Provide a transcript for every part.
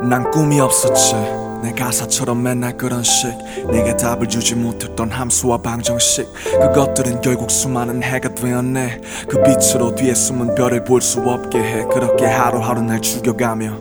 난 꿈이 없었지 내 가사처럼 맨날 그런 식. 내게 답을 주지 못했던 함수와 방정식. 그것들은 결국 수많은 해가 되었네. 그 빛으로 뒤에 숨은 별을 볼 수 없게 해. 그렇게 하루하루 날 죽여가며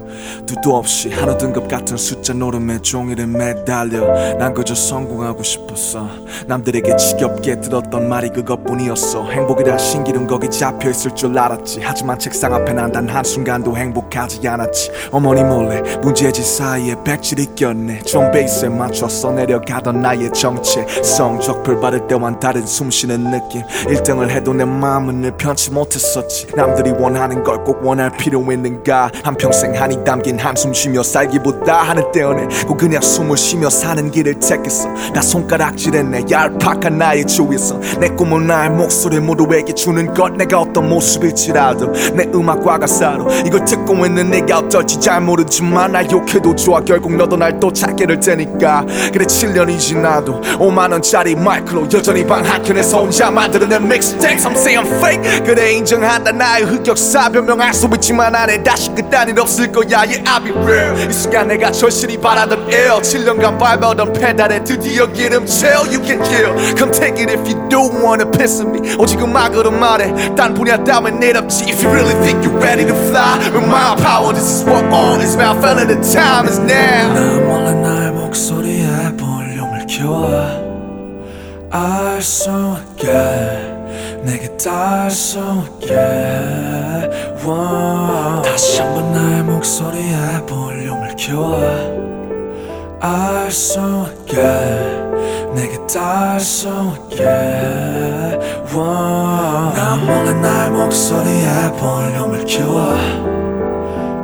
두도 없이 한우 등급 같은 숫자 노름에 종이를 매달려 난 그저 성공하고 싶었어. 남들에게 지겹게 들었던 말이 그것뿐이었어. 행복이란 신기름 거기 잡혀있을 줄 알았지. 하지만 책상 앞에 난 단 한순간도 행복하지 않았지. 어머니 몰래 문제지 사이에 백질 이 꼈네. 좀 베이스에 맞춰서 내려가던 나의 정체. 성적표 받을 때와는 다른 숨쉬는 느낌. 1등을 해도 내 마음은 늘 편치 못했었지. 남들이 원하는 걸 꼭 원할 필요 있는가? 한평생 한이 담긴 한숨 쉬며 살기보다 하늘 떼어내 고 그냥 숨을 쉬며 사는 길을 택했어. 나 손가락질했네. 얄팍한 나의 주위에서. 내 꿈은 나의 목소리 모두에게 주는 것. 내가 어떤 모습일지라도 내 음악과 가사로. 이걸 듣고 있는 내가 어떨지 잘 모르지만 나 욕해도 좋아. 결국 너도 날또 찾게 될 테니까. 그래 7년이 지나도 5만원짜리 마이크로 여전히 방 한켠에서 혼자 만드는 내 믹스테이프 Some say I'm fake. 그래 인정한다. 나의 흑역사 변명할 수 있지만 안에 다시 그딴 일 없을 거야. Yeah I'll be real. 이 순간 내가 절실히 바라던 L. 7년간 밟아오던 페달에 드디어 기름 채워 You can kill. Come take it if you do wanna piss me. 오직 음악으로 말해. 딴 분야 일 없지. If you really think you're ready all is about Feeling the time is now. 난 몰래 나의 목소리에 볼륨을 키워. 알수 있게 내게 닿을 수 있게. 다시 한번 나의 목소리에 볼륨을 키워. 알수 있게 내게 닿을 수 있게. 난 몰래 나의 목소리에 볼륨을 키워